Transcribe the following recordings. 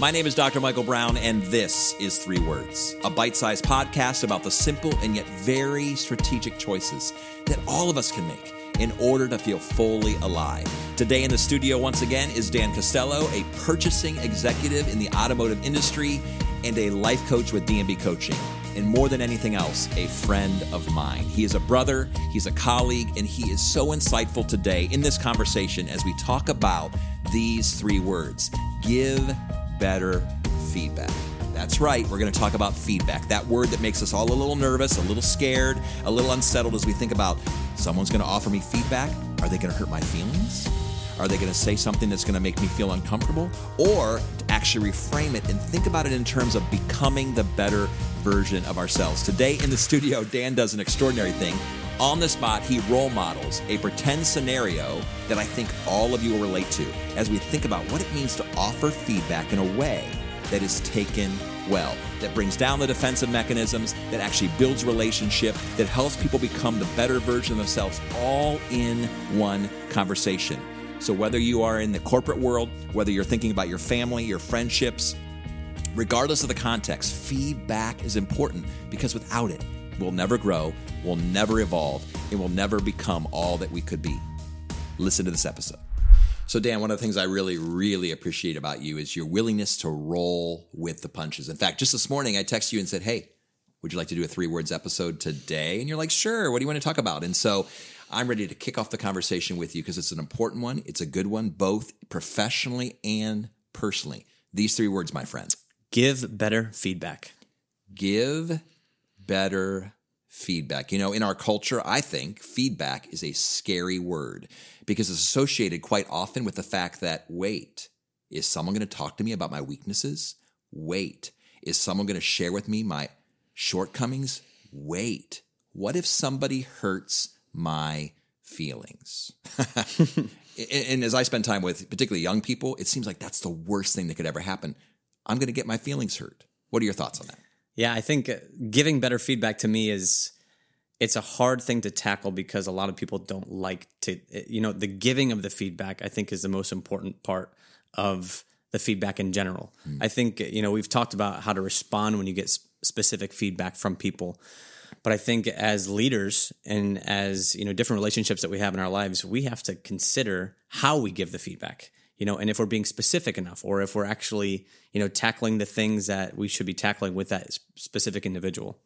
My name is Dr. Michael Brown, and this is Three Words, a bite sized podcast about the simple and yet very strategic choices that all of us can make in order to feel fully alive. Today in the studio, once again, is Dan Costello, a purchasing executive in the automotive industry and a life coach with DMB Coaching. And more than anything else, a friend of mine. He is a brother, he's a colleague, and he is so insightful today in this conversation as we talk about these three words give better feedback. That's right, we're going to talk about feedback. That word that makes us all a little nervous, a little scared, a little unsettled as we think about someone's going to offer me feedback. Are they going to hurt my feelings? Are they going to say something that's going to make me feel uncomfortable? Or to actually reframe it and think about it in terms of becoming the better version of ourselves. Today in the studio, Dan does an extraordinary thing. On the spot, he role models a pretend scenario that I think all of you will relate to as we think about what it means to offer feedback in a way that is taken well, that brings down the defensive mechanisms, that actually builds relationship, that helps people become the better version of themselves, all in one conversation. So, whether you are in the corporate world, whether you're thinking about your family, your friendships, regardless of the context, feedback is important because without it, we'll never grow, we'll never evolve, and we'll never become all that we could be. Listen to this episode. So, Dan, one of the things I really, really appreciate about you is your willingness to roll with the punches. In fact, just this morning, I texted you and said, Hey, would you like to do a three words episode today? And you're like, Sure. What do you want to talk about? And so I'm ready to kick off the conversation with you because it's an important one. It's a good one, both professionally and personally. These three words, my friend give better feedback. Give better feedback. You know, in our culture, I think feedback is a scary word because it's associated quite often with the fact that, wait, is someone going to talk to me about my weaknesses? Wait, is someone going to share with me my shortcomings? Wait, what if somebody hurts my feelings? and as I spend time with particularly young people, it seems like that's the worst thing that could ever happen. I'm going to get my feelings hurt. What are your thoughts on that? Yeah, I think uh, giving better feedback to me is it's a hard thing to tackle because a lot of people don't like to uh, you know the giving of the feedback I think is the most important part of the feedback in general. Mm. I think you know we've talked about how to respond when you get specific feedback from people. But I think as leaders and as you know different relationships that we have in our lives, we have to consider how we give the feedback you know, and if we're being specific enough, or if we're actually, you know, tackling the things that we should be tackling with that specific individual.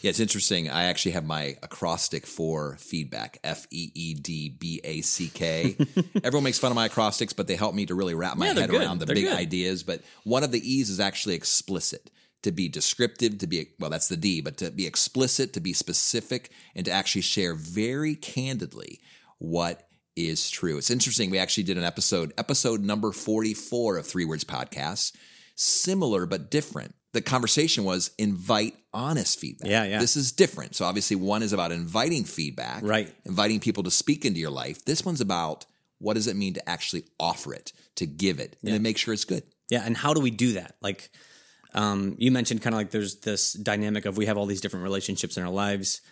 Yeah, it's interesting. I actually have my acrostic for feedback F E E D B A C K. Everyone makes fun of my acrostics, but they help me to really wrap my yeah, head around the they're big good. ideas. But one of the E's is actually explicit to be descriptive, to be, well, that's the D, but to be explicit, to be specific, and to actually share very candidly what is true. It's interesting. We actually did an episode, episode number 44 of Three Words Podcasts, similar but different. The conversation was invite honest feedback. Yeah, yeah. This is different. So obviously, one is about inviting feedback, right? Inviting people to speak into your life. This one's about what does it mean to actually offer it, to give it, and yeah. to make sure it's good. Yeah, and how do we do that? Like, um, you mentioned kind of like there's this dynamic of we have all these different relationships in our lives.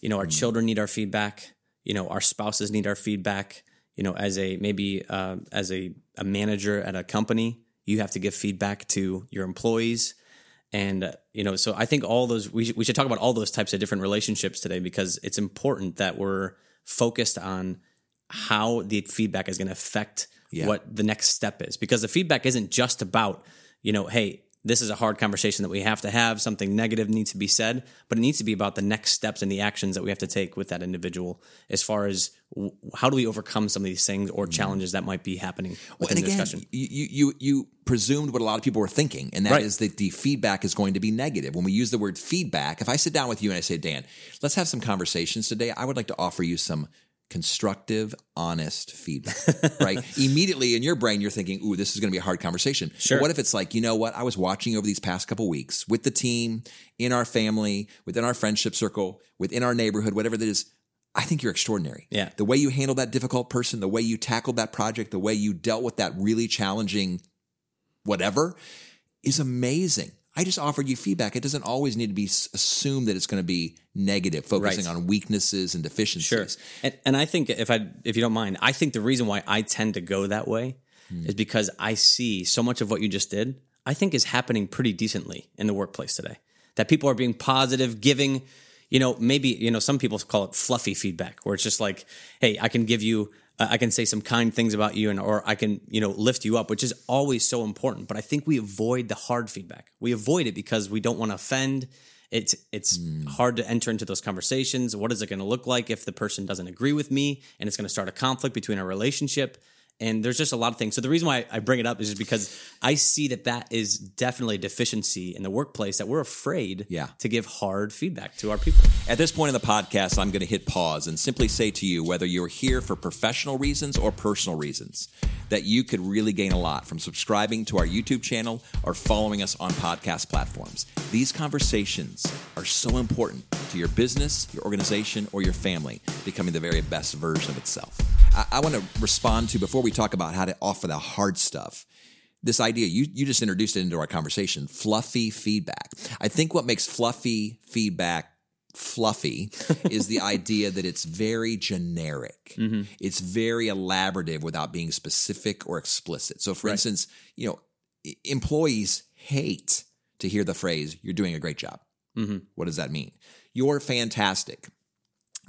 You know, our mm. children need our feedback you know our spouses need our feedback. You know as a maybe uh, as a, a manager at a company you have to give feedback to your employees. And uh, you know so i think all those we, we should talk about all those types of different relationships today because it's important that we're focused on how the feedback is going to affect yeah. what the next step is. Because the feedback isn't just about you know hey this is a hard conversation that we have to have. Something negative needs to be said, but it needs to be about the next steps and the actions that we have to take with that individual as far as how do we overcome some of these things or mm-hmm. challenges that might be happening within well, the discussion. You, you, you presumed what a lot of people were thinking, and that right. is that the feedback is going to be negative. When we use the word feedback, if I sit down with you and I say, Dan, let's have some conversations today, I would like to offer you some constructive, honest feedback, right? Immediately in your brain, you're thinking, ooh, this is going to be a hard conversation. Sure. But what if it's like, you know what? I was watching over these past couple weeks with the team, in our family, within our friendship circle, within our neighborhood, whatever that is. I think you're extraordinary. Yeah. The way you handled that difficult person, the way you tackled that project, the way you dealt with that really challenging whatever is amazing. I just offered you feedback. It doesn't always need to be assumed that it's going to be negative, focusing right. on weaknesses and deficiencies. Sure. And, and I think if I, if you don't mind, I think the reason why I tend to go that way mm. is because I see so much of what you just did. I think is happening pretty decently in the workplace today. That people are being positive, giving, you know, maybe, you know, some people call it fluffy feedback, where it's just like, hey, I can give you, uh, I can say some kind things about you and, or I can, you know, lift you up, which is always so important. But I think we avoid the hard feedback. We avoid it because we don't want to offend. It's, it's hard to enter into those conversations. What is it going to look like if the person doesn't agree with me and it's going to start a conflict between our relationship? And there's just a lot of things. So the reason why I bring it up is just because I see that that is definitely a deficiency in the workplace that we're afraid Yeah. to give hard feedback to our people. At this point in the podcast, I'm going to hit pause and simply say to you whether you're here for professional reasons or personal reasons, that you could really gain a lot from subscribing to our YouTube channel or following us on podcast platforms. These conversations are so important to your business, your organization, or your family becoming the very best version of itself. I, I want to respond to, before we talk about how to offer the hard stuff, this idea you you just introduced it into our conversation fluffy feedback i think what makes fluffy feedback fluffy is the idea that it's very generic. Mm-hmm. It's very elaborative without being specific or explicit. So for instance you know employees hate to hear the phrase you're doing a great job. Mm-hmm. What does that mean? You're fantastic.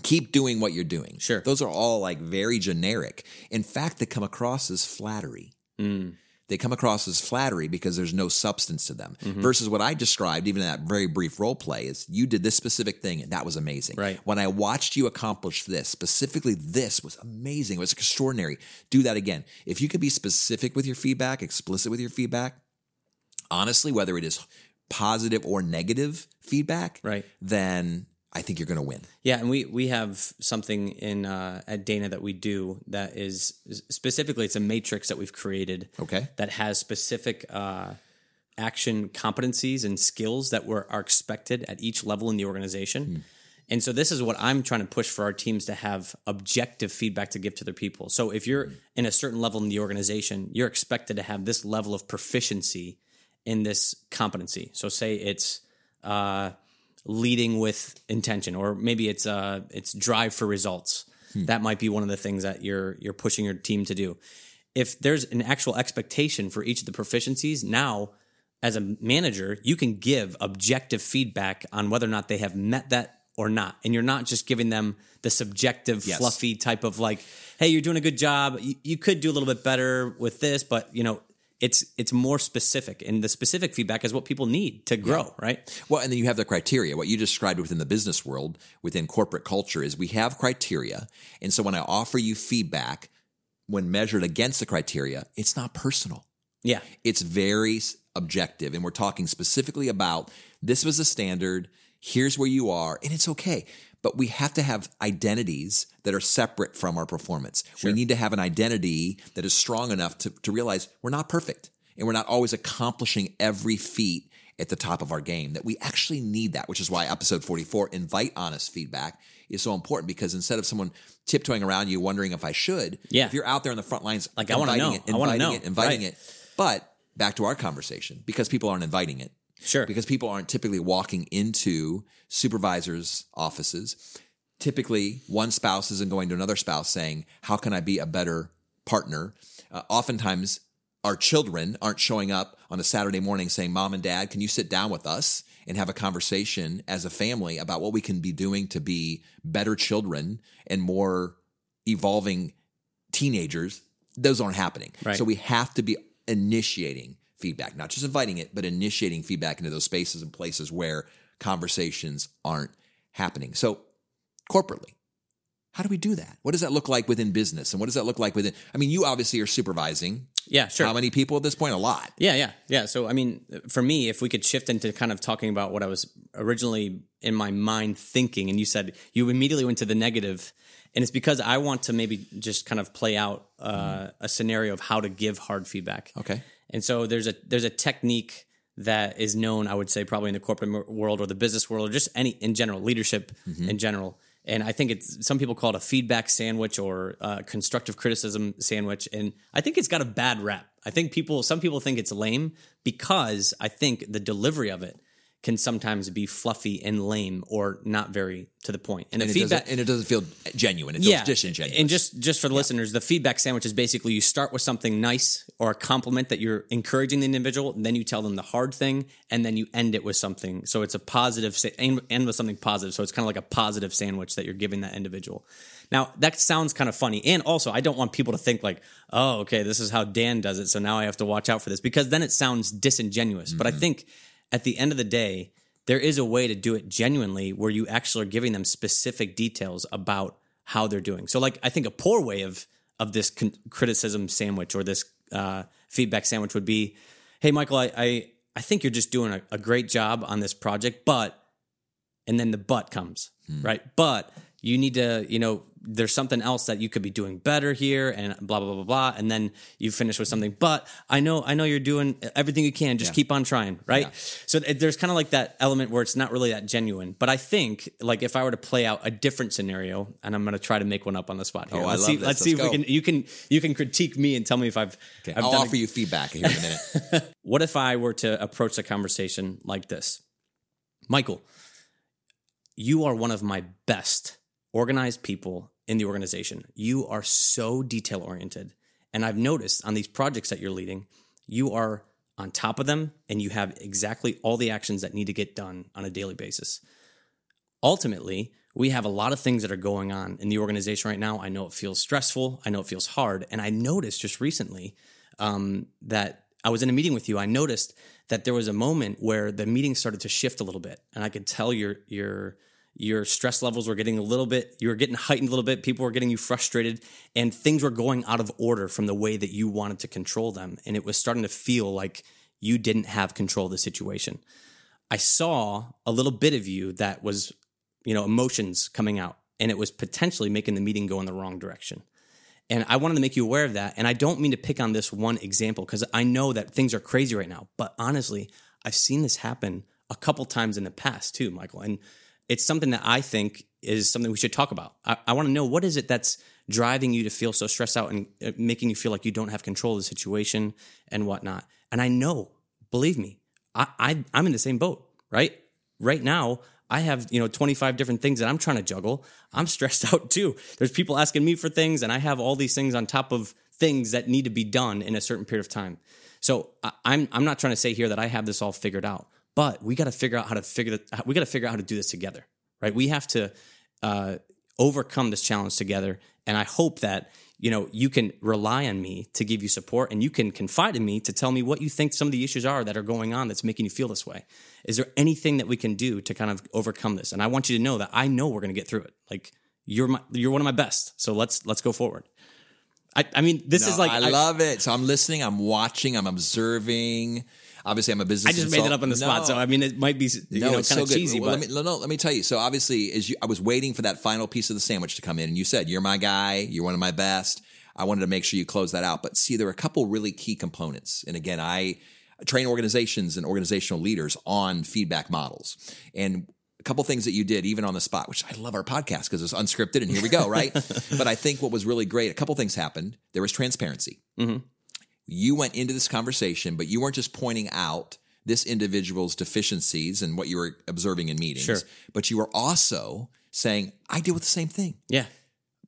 Keep doing what you're doing. Sure. those are all like very generic. In fact they come across as flattery mm. They come across as flattery because there's no substance to them. Mm-hmm. Versus what I described, even in that very brief role play, is you did this specific thing and that was amazing. Right. When I watched you accomplish this, specifically this was amazing. It was extraordinary. Do that again. If you could be specific with your feedback, explicit with your feedback, honestly, whether it is positive or negative feedback, Right. then I think you're going to win. Yeah, and we we have something in uh, at Dana that we do that is specifically it's a matrix that we've created. Okay. that has specific uh, action competencies and skills that were are expected at each level in the organization. And so this is what I'm trying to push for our teams to have objective feedback to give to their people. So if you're in a certain level in the organization, you're expected to have this level of proficiency in this competency. So say it's uh, leading with intention, or maybe it's uh, it's drive for results. That might be one of the things that you're you're pushing your team to do. If there's an actual expectation for each of the proficiencies, now as a manager, you can give objective feedback on whether or not they have met that or not. And you're not just giving them the subjective, Yes. fluffy type of like, hey, you're doing a good job. You, you could do a little bit better with this, but you know, it's it's more specific. And the specific feedback is what people need to grow, right? Well, and then you have the criteria. What you described within the business world, within corporate culture, is we have criteria. And so when I offer you feedback, when measured against the criteria, it's not personal. Yeah. It's very objective. And we're talking specifically about this was a standard, here's where you are, and it's okay. But we have to have identities that are separate from our performance. We need to have an identity that is strong enough to, to realize we're not perfect and we're not always accomplishing every feat at the top of our game, that we actually need that, which is why episode 44, invite honest feedback, is so important because instead of someone tiptoeing around you wondering if I should, Yeah. if you're out there on the front lines, Like, I wanna inviting know. it, I inviting know. it, inviting Right. it. But back to our conversation, because people aren't inviting it. Sure. Because people aren't typically walking into supervisors' offices. Typically, one spouse isn't going to another spouse saying, How can I be a better partner? Uh, oftentimes, our children aren't showing up on a Saturday morning saying, Mom and Dad, can you sit down with us and have a conversation as a family about what we can be doing to be better children and more evolving teenagers? Those aren't happening. Right. So we have to be initiating feedback, not just inviting it, but initiating feedback into those spaces and places where conversations aren't happening. So, corporately, how do we do that? What does that look like within business? And what does that look like within? I mean, you obviously are supervising. Yeah, sure. How many people at this point? A lot. Yeah, yeah, yeah. So, I mean, for me, if we could shift into kind of talking about what I was originally in my mind thinking, and you said you immediately went to the negative, and it's because I want to maybe just kind of play out uh, a scenario of how to give hard feedback. Okay. And so there's a there's a technique that is known, I would say, probably in the corporate world or the business world or just any in general leadership mm-hmm. in general. And I think it's some people call it a feedback sandwich or constructive criticism sandwich. And I think it's got a bad rap. I think people, some people think it's lame because I think the delivery of it can sometimes be fluffy and lame or not very to the point. And, and the it feedback doesn't, and it doesn't feel genuine. It feels disingenuous. And just just for the listeners, the feedback sandwich is basically you start with something nice or a compliment that you're encouraging the individual, and then you tell them the hard thing, and then you end it with something. So it's a positive end end with something positive. So it's kind of like a positive sandwich that you're giving that individual. Now that sounds kind of funny, and also I don't want people to think like, oh, okay, this is how Dan does it, so now I have to watch out for this because then it sounds disingenuous. But I mm-hmm. think at the end of the day, there is a way to do it genuinely where you actually are giving them specific details about how they're doing. So, like, I think a poor way of of this con- criticism sandwich or this uh, feedback sandwich would be, "Hey, Michael, I I, I think you're just doing a, a great job on this project, but," and then the but comes right, but you need to, you know, there's something else that you could be doing better here and blah blah blah blah and then you finish with something but i know i know you're doing everything you can just keep on trying right Yeah. so there's kind of like that element where it's not really that genuine but i think like if i were to play out a different scenario and i'm going to try to make one up on the spot here Oh, I let's love see this. let's see Let's if we go. can you can you can critique me and tell me if i've, Okay, I've I'll done a- offer you feedback here in a minute. what if I were to approach the conversation like this? Michael, you are one of my best organized people in the organization. You are so detail oriented. And I've noticed on these projects that you're leading, you are on top of them and you have exactly all the actions that need to get done on a daily basis. Ultimately, we have a lot of things that are going on in the organization right now. I know it feels stressful. I know it feels hard. And I noticed just recently um, that I was in a meeting with you. I noticed that there was a moment where the meeting started to shift a little bit, and I could tell your your your stress levels were getting a little bit. You were getting heightened a little bit. People were getting you frustrated, and things were going out of order from the way that you wanted to control them, and it was starting to feel like you didn't have control of the situation. I saw a little bit of you that was, you know, emotions coming out, and it was potentially making the meeting go in the wrong direction. And I wanted to make you aware of that. And I don't mean to pick on this one example because I know that things are crazy right now. But honestly, I've seen this happen a couple times in the past too, Michael. And it's something that I think is something we should talk about. I, I want to know what is it that's driving you to feel so stressed out and uh, making you feel like you don't have control of the situation and whatnot. And I know, believe me, I, I I'm in the same boat, right? Right now, I have, you know, 25 different things that I'm trying to juggle. I'm stressed out too. There's people asking me for things and I have all these things on top of things that need to be done in a certain period of time. So I'm I'm not trying to say here that I have this all figured out, but we got to figure out how to figure that we got to figure out how to do this together, right? We have to uh, overcome this challenge together, and I hope that you know you can rely on me to give you support, and you can confide in me to tell me what you think some of the issues are that are going on that's making you feel this way. Is there anything that we can do to kind of overcome this? And I want you to know that I know we're going to get through it. Like you're my, you're one of my best, so let's let's go forward. I, I mean, this No, is like I, love it. So I'm listening, I'm watching, I'm observing. Obviously, I'm a business. I just made it up on the spot, No. so I mean, it might be you no, know it's kind so of good. cheesy, well, but let me, no, let me tell you. So obviously, as you, I was waiting for that final piece of the sandwich to come in, and you said you're my guy, you're one of my best. I wanted to make sure you close that out. But see, there are a couple really key components. And again, I train organizations and organizational leaders on feedback models, and a couple things that you did even on the spot, which I love our podcast because it's unscripted, and here we go, right? but I think what was really great, a couple things happened. There was transparency mm-hmm. You went into this conversation, but you weren't just pointing out this individual's deficiencies and what you were observing in meetings, Sure. but you were also saying, I deal with the same thing. yeah,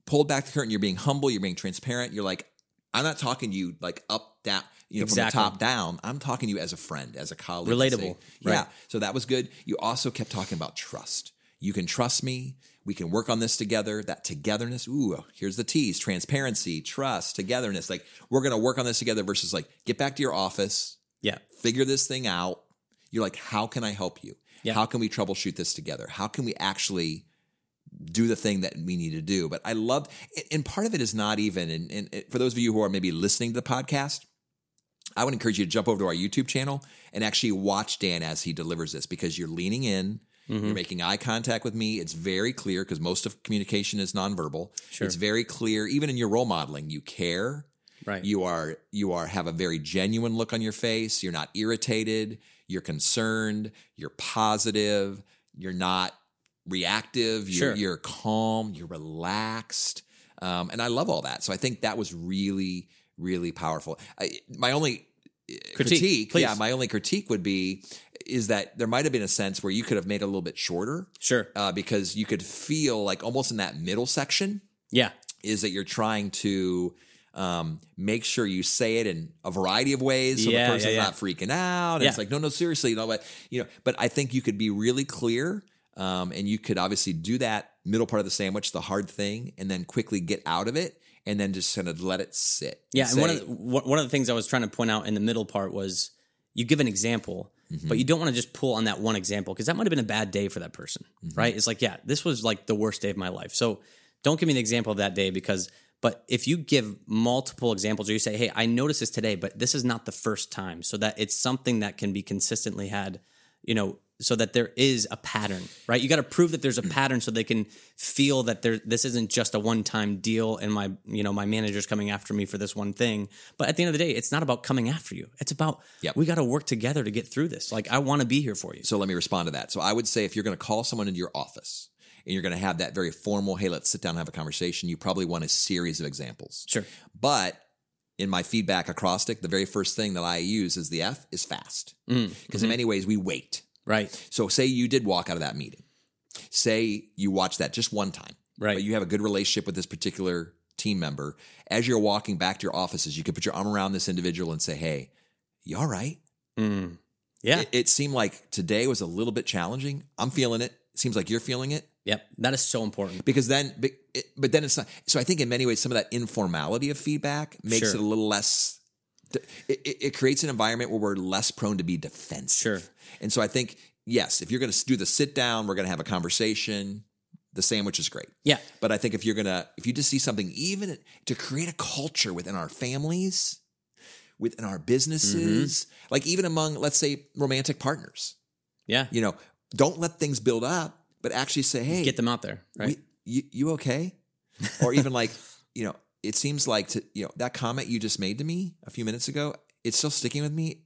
Pulled back the curtain, you're being humble, you're being transparent. You're like, I'm not talking to you like up, down, you know, Exactly. from the top down. I'm talking to you as a friend, as a colleague. Relatable, Say- right. Yeah. So that was good. You also kept talking about trust. You can trust me. We can work on this together. That togetherness. Ooh, here's the T's: transparency, trust, togetherness. Like we're going to work on this together. Versus like, get back to your office, yeah, figure this thing out. You're like, how can I help you? Yeah. How can we troubleshoot this together? How can we actually do the thing that we need to do? But I love, and part of it is not even, and, and for those of you who are maybe listening to the podcast, I would encourage you to jump over to our YouTube channel and actually watch Dan as he delivers this because you're leaning in. Mm-hmm. You're making eye contact with me. It's very clear because most of communication is nonverbal. Sure. It's very clear, even in your role modeling, you care. right. You are you are have a very genuine look on your face. You're not irritated. You're concerned. You're positive. You're not reactive. You're, Sure. you're calm. You're relaxed. Um, and I love all that. So I think that was really really powerful. I, my only uh, critique, yeah, my only critique would be is that there might have been a sense where you could have made it a little bit shorter Sure. uh, because you could feel like almost in that middle section Yeah. is that you're trying to um, make sure you say it in a variety of ways so Yeah, the person's yeah, yeah. not freaking out. And. It's like, no, no, seriously, you know, but you know, but I think you could be really clear, um, and you could obviously do that middle part of the sandwich, the hard thing, and then quickly get out of it, and then just kind of let it sit. Yeah, and one say- of the, one one of the things I was trying to point out in the middle part was you give an example, Mm-hmm. but you don't want to just pull on that one example because that might have been a bad day for that person, Mm-hmm. right? It's like, yeah, this was like the worst day of my life. So don't give me an example of that day because, but if you give multiple examples or you say, hey, I noticed this today, but this is not the first time, so that it's something that can be consistently had, you know, so that there is a pattern, right? You got to prove that there's a pattern so they can feel that there this isn't just a one-time deal and my, you know, my manager's coming after me for this one thing. But at the end of the day, it's not about coming after you. It's about Yep. we got to work together to get through this. Like I want to be here for you. So let me respond to that. So I would say if you're going to call someone into your office and you're going to have that very formal, hey, let's sit down and have a conversation, you probably want a series of examples. Sure. But in my feedback acrostic, the very first thing that I use is the F is fast. Mm. Because in mm-hmm. many ways, we wait. Right. So say you did walk out of that meeting. Say you watched that just one time. Right. But you have a good relationship with this particular team member. As you're walking back to your offices, you could put your arm around this individual and say, hey, you all right? Mm. Yeah. It, it seemed like today was a little bit challenging. I'm feeling it. It seems like you're feeling it yep. That is so important. because then, but, it, but then it's not. So I think in many ways, some of that informality of feedback makes Sure. it a little less. It, it, it creates an environment where we're less prone to be defensive. Sure. And so I think yes, if you're going to do the sit down, we're going to have a conversation. The sandwich is great. Yeah. But I think if you're gonna, if you just see something, even to create a culture within our families, within our businesses, Mm-hmm. like even among, let's say, romantic partners, Yeah. you know, don't let things build up, but actually say, hey, Get them out there. Right. we, you, you okay? Or even like, you know, it seems like to, you know, that comment you just made to me a few minutes ago, it's still sticking with me.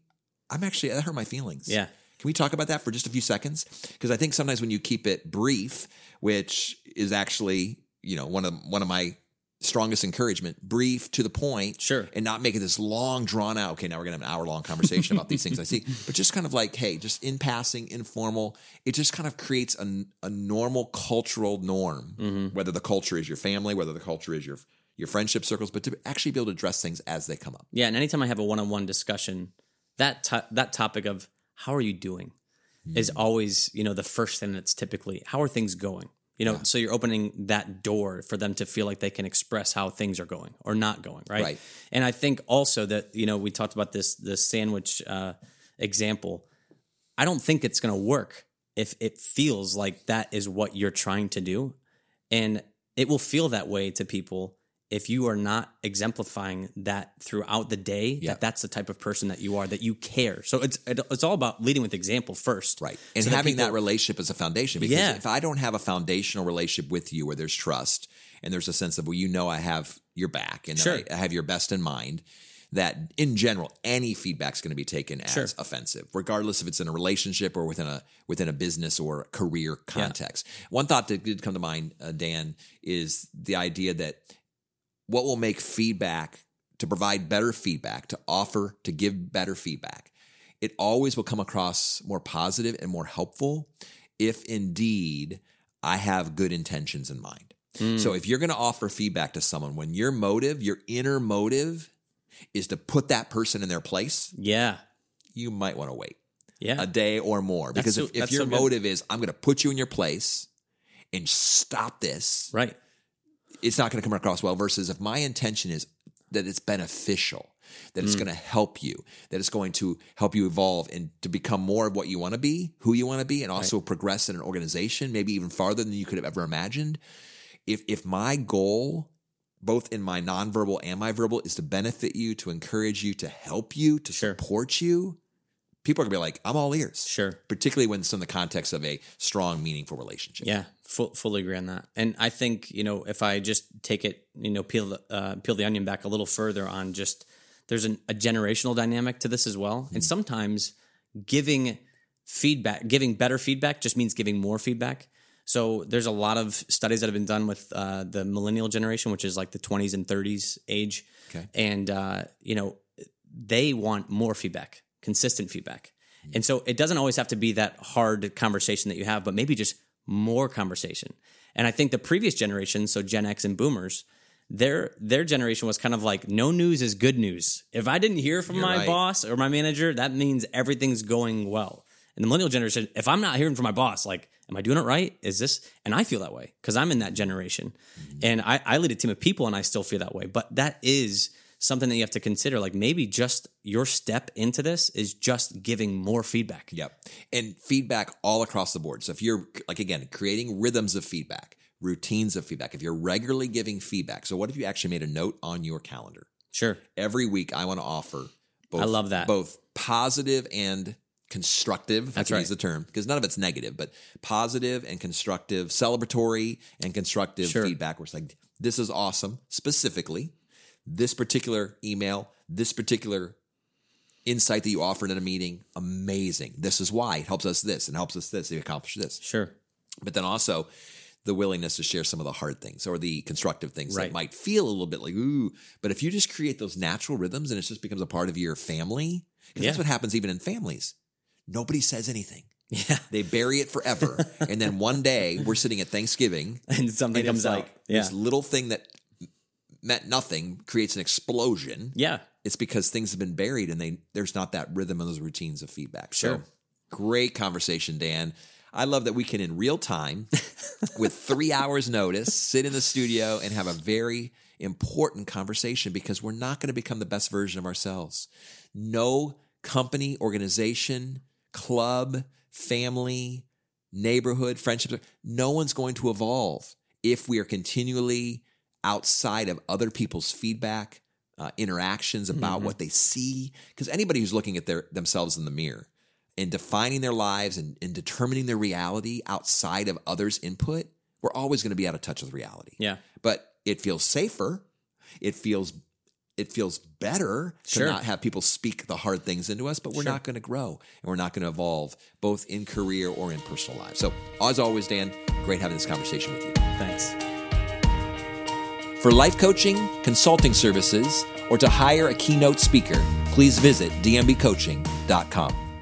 I'm actually, that hurt my feelings. yeah. Can we talk about that for just a few seconds? Because I think sometimes when you keep it brief, which is actually, you know, one of one of my strongest encouragement, brief to the point, Sure. and not make it this long, drawn out. Okay, now we're gonna have an hour long conversation about these things I see, but just kind of like, hey, just in passing, informal. It just kind of creates a, a normal cultural norm, Mm-hmm. whether the culture is your family, whether the culture is your your friendship circles, but to actually be able to address things as they come up. Yeah, and anytime I have a one-on-one discussion, that to- that topic of how are you doing is always you know the first thing that's typically how are things going. You know, so you're opening that door for them to feel like they can express how things are going or not going, right? Right. And I think also that you know we talked about this this sandwich uh, example. I don't think it's going to work if it feels like that is what you're trying to do, and it will feel that way to people if you are not exemplifying that throughout the day Yeah. that that's the type of person that you are that you care so it's it, it's all about leading with example first Right. And So having that people- relationship as a foundation. Because Yeah. if I don't have a foundational relationship with you where there's trust and there's a sense of, well, you know, I have your back and Sure. I, I have your best in mind, that in general, any feedback's going to be taken as Sure. offensive, regardless if it's in a relationship or within a within a business or career context. One thought that did come to mind, uh, Dan, is the idea that what will make feedback to provide better feedback, to offer, to give better feedback, it always will come across more positive and more helpful if indeed I have good intentions in mind. So if you're going to offer feedback to someone, when your motive, your inner motive is to put that person in their place, yeah. you might want to wait yeah. a day or more. Because so- if, if your so motive is, I'm going to put you in your place and stop this, right it's not going to come across well. Versus if my intention is that it's beneficial, that it's mm. going to help you, that it's going to help you evolve and to become more of what you want to be, who you want to be, and also progress in an organization, maybe even farther than you could have ever imagined. If if my goal, both in my nonverbal and my verbal, is to benefit you, to encourage you, to help you, to Sure. support you, people are going to be like, I'm all ears. sure Particularly when it's in the context of a strong, meaningful relationship. Yeah, full, fully agree on that. And I think you know if I just take it, you know, peel the uh, peel the onion back a little further on just there's an, a generational dynamic to this as well, and sometimes giving feedback, giving better feedback, just means giving more feedback. So there's a lot of studies that have been done with uh, the millennial generation, which is like the 20s and 30s age, Okay. and uh, you know they want more feedback, consistent feedback. Mm. And so it doesn't always have to be that hard conversation that you have, but maybe just more conversation. And I think the previous generation, so Gen X and boomers, their their generation was kind of like no news is good news. If I didn't hear from You're my right. boss or my manager, that means everything's going well. And the millennial generation, if I'm not hearing from my boss, like, am I doing it right? Is this? And I feel that way because I'm in that generation, mm. and I, I lead a team of people, and I still feel that way. But that is something that you have to consider. Like maybe just your step into this is just giving more feedback. Yep. And feedback all across the board. So if you're like again creating rhythms of feedback, routines of feedback, if you're regularly giving feedback. So what if you actually made a note on your calendar? Sure. Every week I want to offer both I love that. both positive and constructive. If That's I right. use the term because none of it's negative, but positive and constructive, celebratory and constructive Sure. feedback where it's like this is awesome. Specifically, this particular email, this particular insight that you offered in a meeting, amazing. This is why it helps us this and helps us this to accomplish this. Sure. But then also the willingness to share some of the hard things or the constructive things Right. that might feel a little bit like ooh. But if you just create those natural rhythms and it just becomes a part of your family, because that's what happens even in families. Nobody says anything. Yeah. They bury it forever, and then one day we're sitting at Thanksgiving, And something and comes out. like yeah. this little thing that meant nothing creates an explosion Yeah. it's because things have been buried and they there's not that rhythm and those routines of feedback. Sure. So great conversation, Dan. I love that we can in real time, with three hours notice, sit in the studio and have a very important conversation because we're not going to become the best version of ourselves. No company, organization, club, family, neighborhood, friendships, no one's going to evolve if we are continually outside of other people's feedback, uh, interactions about what they see. Because anybody who's looking at their themselves in the mirror and defining their lives and, and determining their reality outside of others' input, we're always going to be out of touch with reality. Yeah. But it feels safer. It feels it feels better Sure. to not have people speak the hard things into us, but we're not going to grow and we're not going to evolve both in career or in personal lives. So, as always, Dan, great having this conversation with you. Thanks. For life coaching, consulting services, or to hire a keynote speaker, please visit dmbcoaching.com.